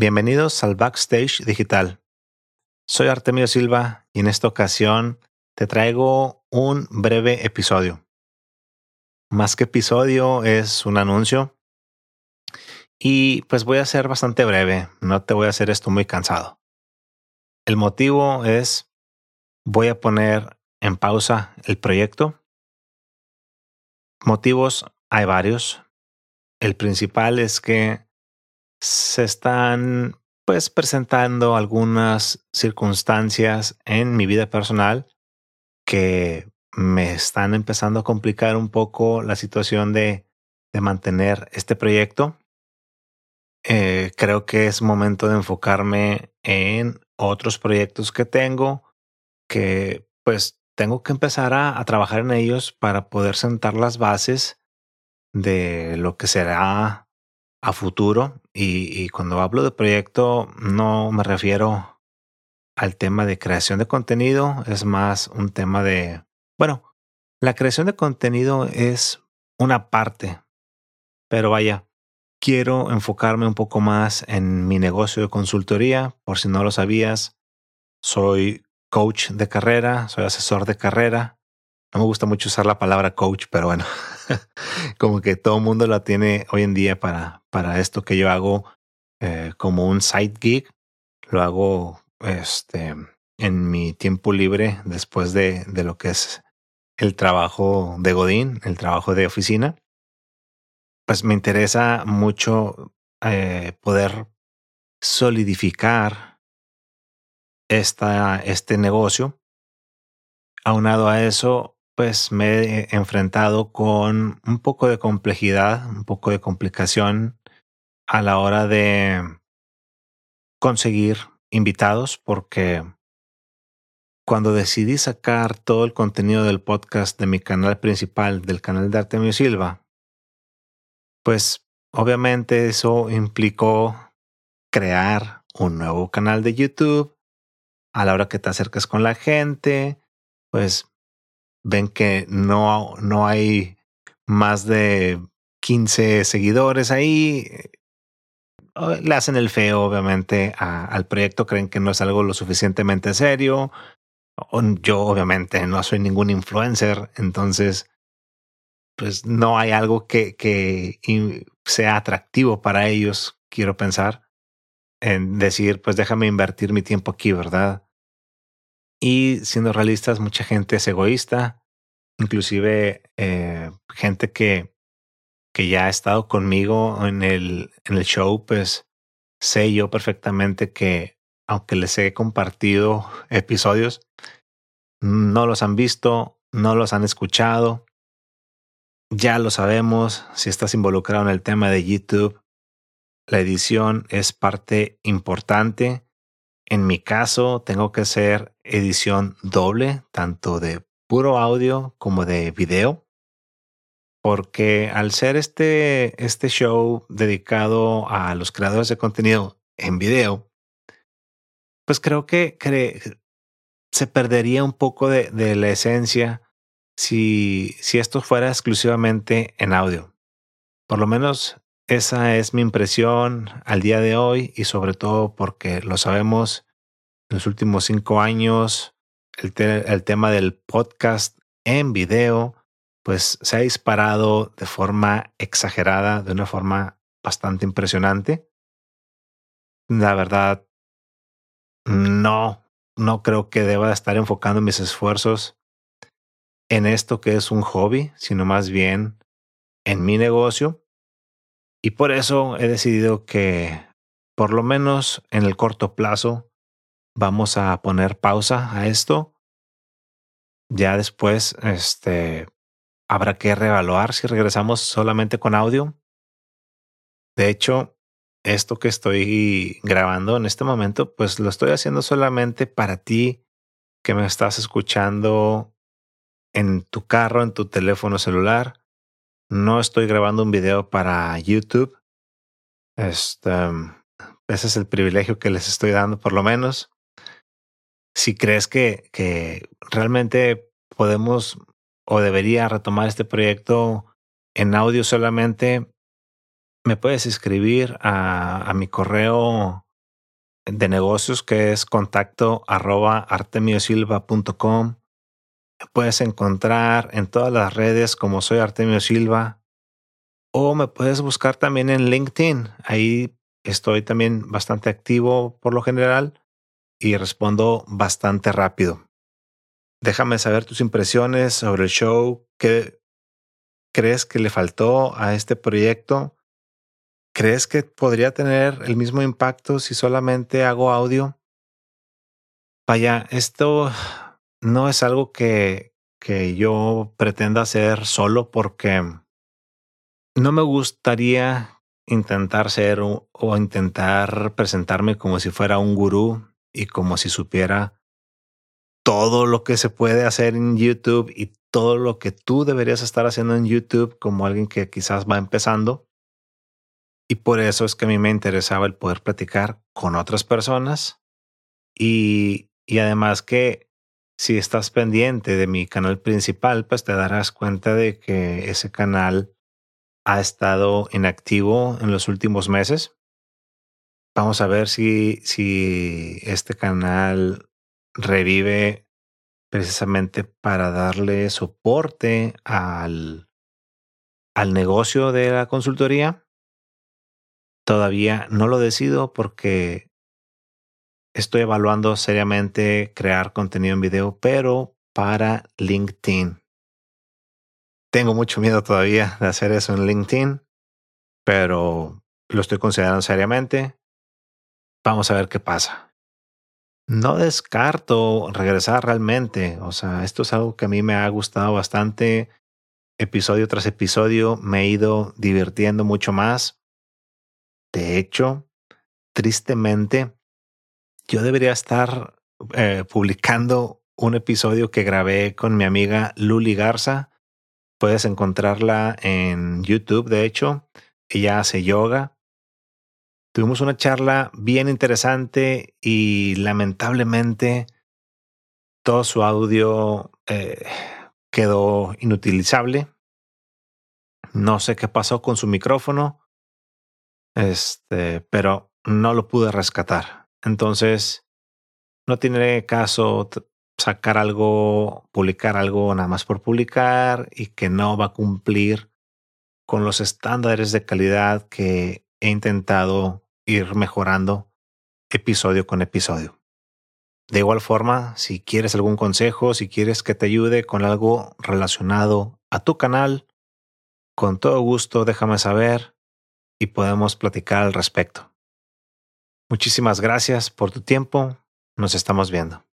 Bienvenidos al Backstage Digital. Soy Artemio Silva y en esta ocasión te traigo un breve episodio. Más que episodio es un anuncio y pues voy a ser bastante breve, no te voy a hacer esto muy cansado. El motivo es voy a poner en pausa el proyecto. Motivos hay varios. El principal es que se están pues presentando algunas circunstancias en mi vida personal que me están empezando a complicar un poco la situación de, de mantener este proyecto. Eh, creo que es momento de enfocarme en otros proyectos que tengo que pues tengo que empezar a, a trabajar en ellos para poder sentar las bases de lo que será a futuro. Y, cuando hablo de proyecto, no me refiero al tema de creación de contenido, es más un tema de, bueno, la creación de contenido es una parte, pero vaya, quiero enfocarme un poco más en mi negocio de consultoría. Por si no lo sabías, soy coach de carrera, soy asesor de carrera. No me gusta mucho usar la palabra coach, pero bueno, como que todo el mundo la tiene hoy en día para, para esto que yo hago eh, como un side gig. Lo hago este, en mi tiempo libre después de, de lo que es el trabajo de Godín, el trabajo de oficina. Pues me interesa mucho eh, poder solidificar esta, este negocio. Aunado a eso, pues me he enfrentado con un poco de complejidad, un poco de complicación a la hora de conseguir invitados porque cuando decidí sacar todo el contenido del podcast de mi canal principal, del canal de Artemio Silva, pues obviamente eso implicó crear un nuevo canal de YouTube. A la hora que te acercas con la gente, pues ven que no, no hay más de 15 seguidores ahí. Le hacen el feo, obviamente, al proyecto, creen que no es algo lo suficientemente serio. Yo, obviamente, no soy ningún influencer, entonces, pues no hay algo que, que sea atractivo para ellos, quiero pensar, en decir, pues déjame invertir mi tiempo aquí, ¿verdad? Y siendo realistas, mucha gente es egoísta, inclusive eh, gente que, que ya ha estado conmigo en el, en el show, pues sé yo perfectamente que aunque les he compartido episodios, no los han visto, no los han escuchado. Ya lo sabemos, si estás involucrado en el tema de YouTube, la edición es parte importante en mi caso, tengo que hacer edición doble, tanto de puro audio como de video, porque al ser este, este show dedicado a los creadores de contenido en video, pues creo que se perdería un poco de, de la esencia si, si esto fuera exclusivamente en audio. Por lo menos esa es mi impresión al día de hoy y sobre todo porque lo sabemos, en los últimos cinco años el, tema del podcast en video pues se ha disparado de forma exagerada, de una forma bastante impresionante. La verdad, no, no creo que deba estar enfocando mis esfuerzos en esto que es un hobby, sino más bien en mi negocio y por eso he decidido que, por lo menos en el corto plazo, vamos a poner pausa a esto. Ya después, este, habrá que reevaluar si regresamos solamente con audio. De hecho, esto que estoy grabando en este momento, pues lo estoy haciendo solamente para ti que me estás escuchando en tu carro, en tu teléfono celular no estoy grabando un video para YouTube. Este, ese es el privilegio que les estoy dando, por lo menos. Si crees que, que realmente podemos o debería retomar este proyecto en audio solamente, me puedes escribir a, a mi correo de negocios que es contacto arroba artemiosilva.com. puedes encontrar en todas las redes como soy Artemio Silva o me puedes buscar también en LinkedIn. Ahí estoy también bastante activo por lo general y respondo bastante rápido. Déjame saber tus impresiones sobre el show, qué crees que le faltó a este proyecto ¿Crees que podría tener el mismo impacto si solamente hago audio? Vaya, esto no es algo que, que yo pretenda hacer solo porque no me gustaría intentar ser o, intentar presentarme como si fuera un gurú y como si supiera todo lo que se puede hacer en YouTube y todo lo que tú deberías estar haciendo en YouTube como alguien que quizás va empezando. Y por eso es que a mí me interesaba el poder platicar con otras personas y, y además que si estás pendiente de mi canal principal, pues te darás cuenta de que ese canal ha estado inactivo en los últimos meses. Vamos a ver si, si este canal revive precisamente para darle soporte al, al negocio de la consultoría Todavía no lo decido porque estoy evaluando seriamente crear contenido en video, pero para LinkedIn. Tengo mucho miedo todavía de hacer eso en LinkedIn, pero lo estoy considerando seriamente. Vamos a ver qué pasa. No descarto regresar realmente. O sea, esto es algo que a mí me ha gustado bastante. Episodio tras episodio me he ido divirtiendo mucho más. De hecho, tristemente, yo debería estar eh, publicando un episodio que grabé con mi amiga Luli Garza. Puedes encontrarla en YouTube, de hecho. Ella hace yoga. Tuvimos una charla bien interesante y lamentablemente todo su audio eh, quedó inutilizable. No sé qué pasó con su micrófono. Este, pero no lo pude rescatar. Entonces, no tiene caso sacar algo, publicar algo nada más por publicar y que no va a cumplir con los estándares de calidad que he intentado ir mejorando episodio con episodio. De igual forma, si quieres algún consejo, si quieres que te ayude con algo relacionado a tu canal, con todo gusto déjame saber y podemos platicar al respecto. Muchísimas gracias por tu tiempo. Nos estamos viendo.